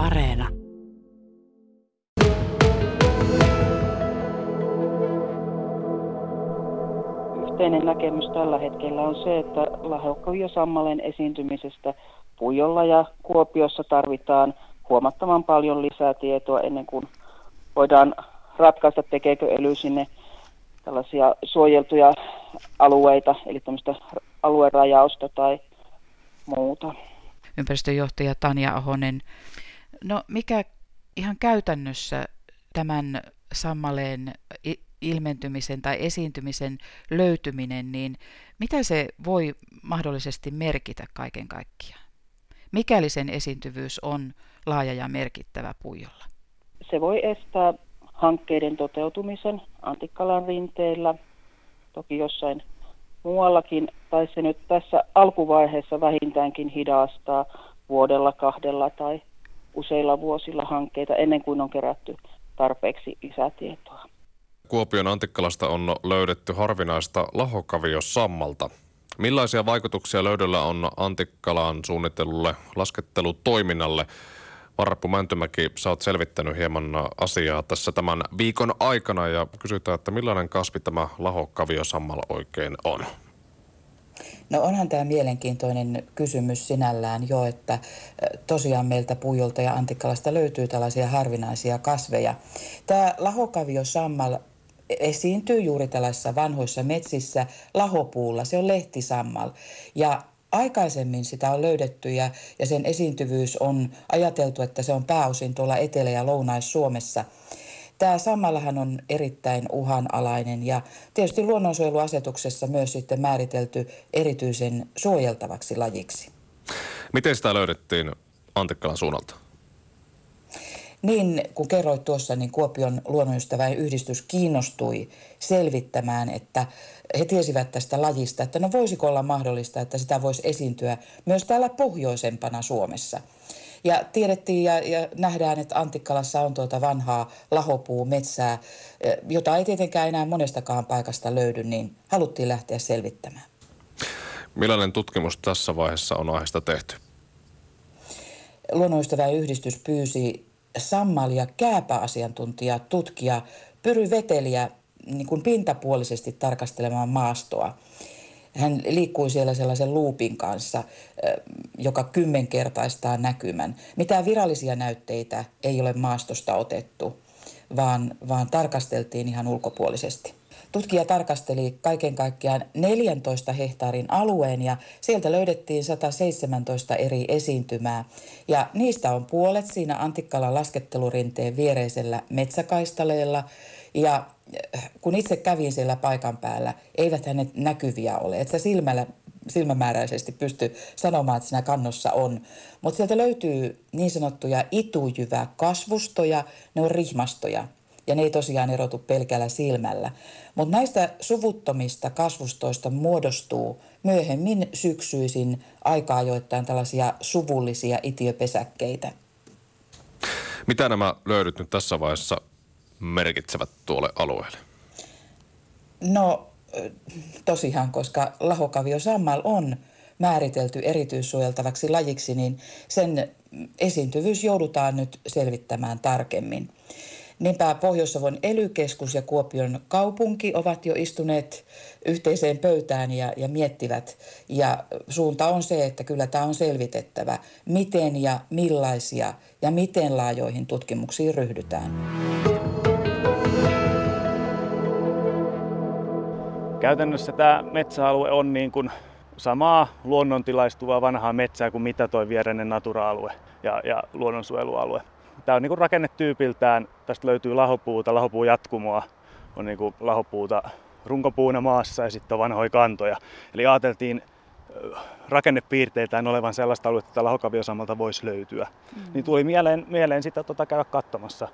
Areena. Yhteinen näkemys tällä hetkellä on se, että Lahokkavio Sammalen esiintymisestä Pujolla ja Kuopiossa tarvitaan huomattavan paljon lisää tietoa ennen kuin voidaan ratkaista, tekeekö ely sinne tällaisia suojeltuja alueita, eli tämmöistä aluerajausta tai muuta. Ympäristöjohtaja Tanja Ahonen, no mikä ihan käytännössä tämän sammaleen ilmentymisen tai esiintymisen löytyminen, niin mitä se voi mahdollisesti merkitä kaiken kaikkiaan? Mikäli sen esiintyvyys on laaja ja merkittävä puijolla? Se voi estää hankkeiden toteutumisen Antikkalan rinteellä, toki jossain muuallakin, tai se nyt tässä alkuvaiheessa vähintäänkin hidastaa vuodella, kahdella tai useilla vuosilla hankkeita ennen kuin on kerätty tarpeeksi lisätietoa. Kuopion Antikkalasta on löydetty harvinaista lahokaviosammalta. Millaisia vaikutuksia löydöllä on Antikkalaan suunnitellulle laskettelutoiminnalle? Varappu Mäntymäki, sä oot selvittänyt hieman asiaa tässä tämän viikon aikana ja kysytään, että millainen kasvi tämä lahokaviosammal oikein on? No onhan tämä mielenkiintoinen kysymys sinällään jo, että tosiaan meiltä Puijolta ja Antikkalasta löytyy tällaisia harvinaisia kasveja. Tämä lahokaviosammal esiintyy juuri tällaisissa vanhoissa metsissä lahopuulla. Se on lehtisammal. Ja aikaisemmin sitä on löydetty ja, ja sen esiintyvyys on ajateltu, että se on pääosin tuolla Etelä- ja Lounais-Suomessa. Tämä sammallahan on erittäin uhanalainen ja tietysti luonnonsuojeluasetuksessa myös sitten määritelty erityisen suojeltavaksi lajiksi. Miten sitä löydettiin Antikkalan suunnalta? Niin, kun kerroit tuossa, niin Kuopion luonnonystävän yhdistys kiinnostui selvittämään, että he tiesivät tästä lajista, että no voisiko olla mahdollista, että sitä voisi esiintyä myös täällä pohjoisempana Suomessa. Ja tiedettiin ja, ja nähdään, että Antikkalassa on tuota vanhaa lahopuumetsää, eh, jota ei tietenkään enää monestakaan paikasta löydy, niin haluttiin lähteä selvittämään. Millainen tutkimus tässä vaiheessa on aiheesta tehty? Luonnonystävän yhdistys pyysi sammal- ja kääpäasiantuntija, tutkija Pyry Veteliä niin kuin pintapuolisesti tarkastelemaan maastoa. Hän liikkui siellä sellaisen luupin kanssa, joka kymmenkertaistaa näkymän. Mitään virallisia näytteitä ei ole maastosta otettu, vaan, vaan tarkasteltiin ihan ulkopuolisesti. Tutkija tarkasteli kaiken kaikkiaan 14 hehtaarin alueen ja sieltä löydettiin 117 eri esiintymää. Ja niistä on puolet siinä Antikkalan laskettelurinteen viereisellä metsäkaistaleella. Ja äh, kun itse kävin siellä paikan päällä, eivät hänet näkyviä ole. Että silmällä silmämääräisesti pysty sanomaan, että siinä kannossa on. Mutta sieltä löytyy niin sanottuja itujyvä kasvustoja, ne on rihmastoja ja ne ei tosiaan erotu pelkällä silmällä. Mutta näistä suvuttomista kasvustoista muodostuu myöhemmin syksyisin aika ajoittain tällaisia suvullisia itiöpesäkkeitä. Mitä nämä löydyt nyt tässä vaiheessa merkitsevät tuolle alueelle? No tosiaan, koska lahokaviosammal on määritelty erityissuojeltavaksi lajiksi, niin sen esiintyvyys joudutaan nyt selvittämään tarkemmin. Niinpä Pohjois-Savon elykeskus ja Kuopion kaupunki ovat jo istuneet yhteiseen pöytään ja, ja miettivät. Ja suunta on se, että kyllä tämä on selvitettävä, miten ja millaisia ja miten laajoihin tutkimuksiin ryhdytään. Käytännössä tämä metsäalue on niin kuin samaa luonnontilaistuvaa vanhaa metsää kuin mitä toi viereinen natura-alue ja, ja luonnonsuojelualue. Tämä on niin kuin rakennetyypiltään, tästä löytyy lahopuuta, lahopuu jatkumoa, on niin kuin lahopuuta runkopuuna maassa ja sitten on vanhoja kantoja. Eli ajateltiin rakennepiirteiltään olevan sellaista aluetta, että lahokaviosammalta voisi löytyä. Mm. Niin tuli mieleen, mieleen sitä tota käydä katsomassa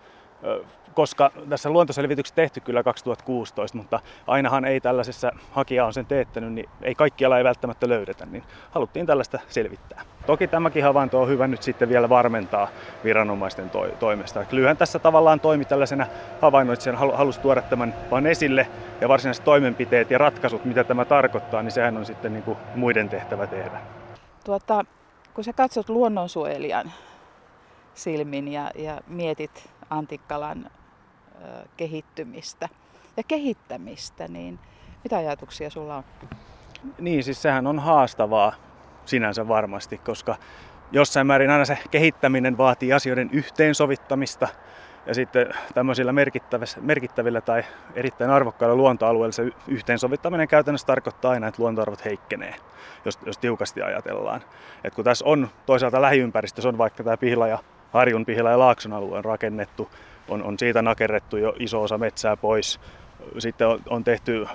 koska tässä luontoselvityksessä tehty kyllä 2016, mutta ainahan ei tällaisessa hakija on sen teettänyt, niin ei kaikkialla ei välttämättä löydetä, niin haluttiin tällaista selvittää. Toki tämäkin havainto on hyvä nyt sitten vielä varmentaa viranomaisten to- toimesta. Klyhän tässä tavallaan toimi tällaisena havainnoitsijana, halusi tuoda tämän vaan esille ja varsinaiset toimenpiteet ja ratkaisut, mitä tämä tarkoittaa, niin sehän on sitten niin kuin muiden tehtävä tehdä. Tuota, kun sä katsot luonnonsuojelijan silmin ja, ja mietit Antikkalan kehittymistä ja kehittämistä, niin mitä ajatuksia sulla on? Niin, siis sehän on haastavaa sinänsä varmasti, koska jossain määrin aina se kehittäminen vaatii asioiden yhteensovittamista – ja sitten tämmöisillä merkittävillä tai erittäin arvokkailla luontoalueilla se yhteensovittaminen käytännössä tarkoittaa aina, että luontoarvot heikkenee, jos, jos tiukasti ajatellaan. Et kun tässä on toisaalta lähiympäristössä on vaikka tämä Pihla ja Harjun Pihla ja Laakson alue on rakennettu, on, on siitä nakerrettu jo iso osa metsää pois. Sitten on, on tehty,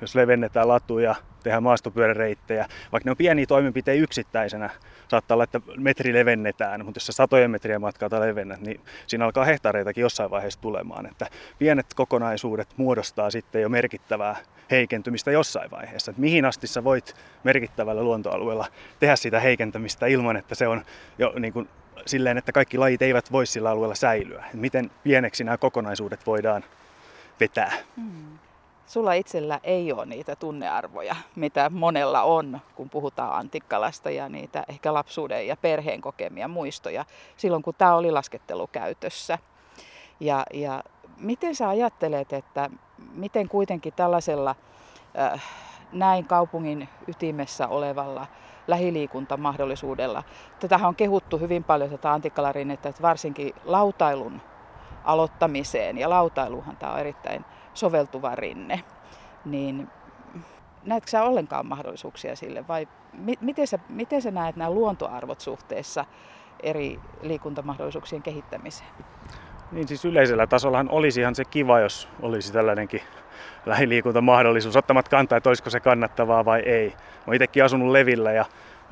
jos levennetään latuja, tehdään maastopyöräreittejä, vaikka ne on pieniä toimenpiteitä yksittäisenä, saattaa olla, että metri levennetään, mutta jos sä satojen metriä matkaa levennät, niin siinä alkaa hehtaareitakin jossain vaiheessa tulemaan. Että pienet kokonaisuudet muodostaa sitten jo merkittävää heikentymistä jossain vaiheessa. Että mihin asti sä voit merkittävällä luontoalueella tehdä sitä heikentämistä ilman, että se on jo niin kuin silleen, että kaikki lajit eivät voi sillä alueella säilyä. Miten pieneksi nämä kokonaisuudet voidaan vetää. Hmm. Sulla itsellä ei ole niitä tunnearvoja, mitä monella on, kun puhutaan Antikkalasta ja niitä ehkä lapsuuden ja perheen kokemia muistoja silloin, kun tämä oli laskettelukäytössä. Ja, ja miten sä ajattelet, että miten kuitenkin tällaisella äh, näin kaupungin ytimessä olevalla lähiliikuntamahdollisuudella, tätähän on kehuttu hyvin paljon tätä Antikkalarin, että varsinkin lautailun aloittamiseen, ja lautailuhan tämä on erittäin soveltuva rinne, niin näetkö sä ollenkaan mahdollisuuksia sille vai mi- miten, sä, miten sä näet nämä luontoarvot suhteessa eri liikuntamahdollisuuksien kehittämiseen? Niin siis yleisellä tasollahan olisi ihan se kiva, jos olisi tällainenkin lähiliikuntamahdollisuus, ottamat kantaa, että olisiko se kannattavaa vai ei. Mä itsekin asunut Levillä ja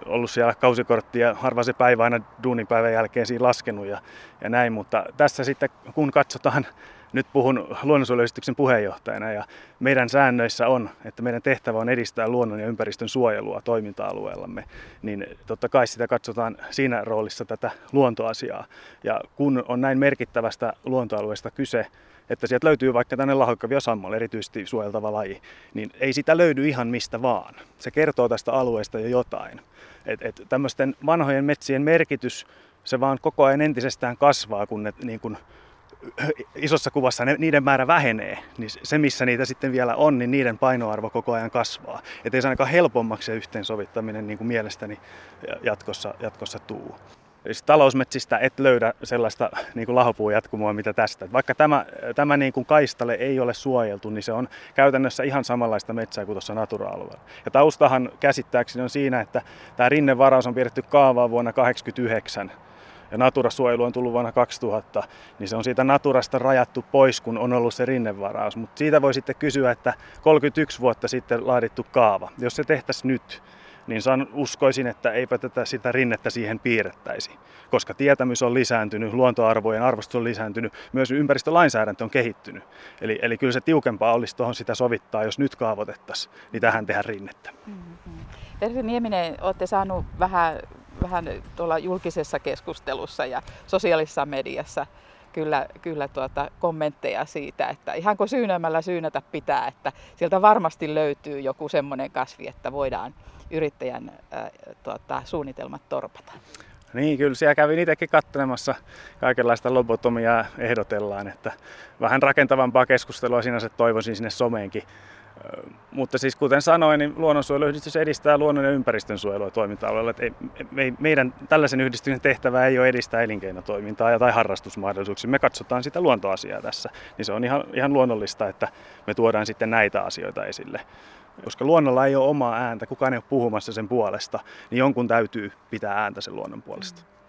ollut siellä kausikortti ja harva se päivä aina duunipäivän jälkeen siinä laskenut ja, ja näin, mutta tässä sitten kun katsotaan nyt puhun luonnonsuojeluyhdistyksen puheenjohtajana ja meidän säännöissä on, että meidän tehtävä on edistää luonnon ja ympäristön suojelua toiminta-alueellamme, niin totta kai sitä katsotaan siinä roolissa tätä luontoasiaa. Ja kun on näin merkittävästä luontoalueesta kyse, että sieltä löytyy vaikka tänne lahokavia sammal, erityisesti suojeltava laji, niin ei sitä löydy ihan mistä vaan. Se kertoo tästä alueesta jo jotain. Et, et tämmöisten vanhojen metsien merkitys, se vaan koko ajan entisestään kasvaa, kun ne niin kun isossa kuvassa ne, niiden määrä vähenee, niin se missä niitä sitten vielä on, niin niiden painoarvo koko ajan kasvaa. Että ei se ainakaan helpommaksi se yhteensovittaminen niin kuin mielestäni jatkossa, jatkossa tuu. Siis talousmetsistä et löydä sellaista niin kuin lahopuujatkumoa, mitä tästä. Vaikka tämä, tämä niin kuin kaistale ei ole suojeltu, niin se on käytännössä ihan samanlaista metsää kuin tuossa natura-alueella. Ja taustahan käsittääkseni on siinä, että tämä rinnevaraus on piirretty kaavaa vuonna 1989 ja Natura-suojelu on tullut vuonna 2000, niin se on siitä Naturasta rajattu pois, kun on ollut se rinnevaraus. Mutta siitä voi sitten kysyä, että 31 vuotta sitten laadittu kaava, jos se tehtäisiin nyt, niin san, uskoisin, että eipä tätä sitä rinnettä siihen piirrettäisi, koska tietämys on lisääntynyt, luontoarvojen arvostus on lisääntynyt, myös ympäristölainsäädäntö on kehittynyt. Eli, eli kyllä se tiukempaa olisi tuohon sitä sovittaa, jos nyt kaavoitettaisiin, niin tähän tehdään rinnettä. Mm-hmm. Terhi Nieminen, olette saanut vähän vähän tuolla julkisessa keskustelussa ja sosiaalisessa mediassa kyllä, kyllä tuota kommentteja siitä, että ihanko syynämällä syynätä pitää, että sieltä varmasti löytyy joku semmoinen kasvi, että voidaan yrittäjän ää, tuota, suunnitelmat torpata. Niin, kyllä siellä kävin itsekin katselemassa kaikenlaista lobotomiaa ehdotellaan, että vähän rakentavampaa keskustelua sinänsä toivoisin sinne someenkin mutta siis kuten sanoin, niin luonnonsuojeluyhdistys edistää luonnon ja ympäristön suojelua toiminta-alueella. Ei, ei, meidän tällaisen yhdistyksen tehtävä ei ole edistää elinkeinotoimintaa tai harrastusmahdollisuuksia. Me katsotaan sitä luontoasiaa tässä. Niin se on ihan, ihan luonnollista, että me tuodaan sitten näitä asioita esille. Koska luonnolla ei ole omaa ääntä, kukaan ei ole puhumassa sen puolesta, niin jonkun täytyy pitää ääntä sen luonnon puolesta.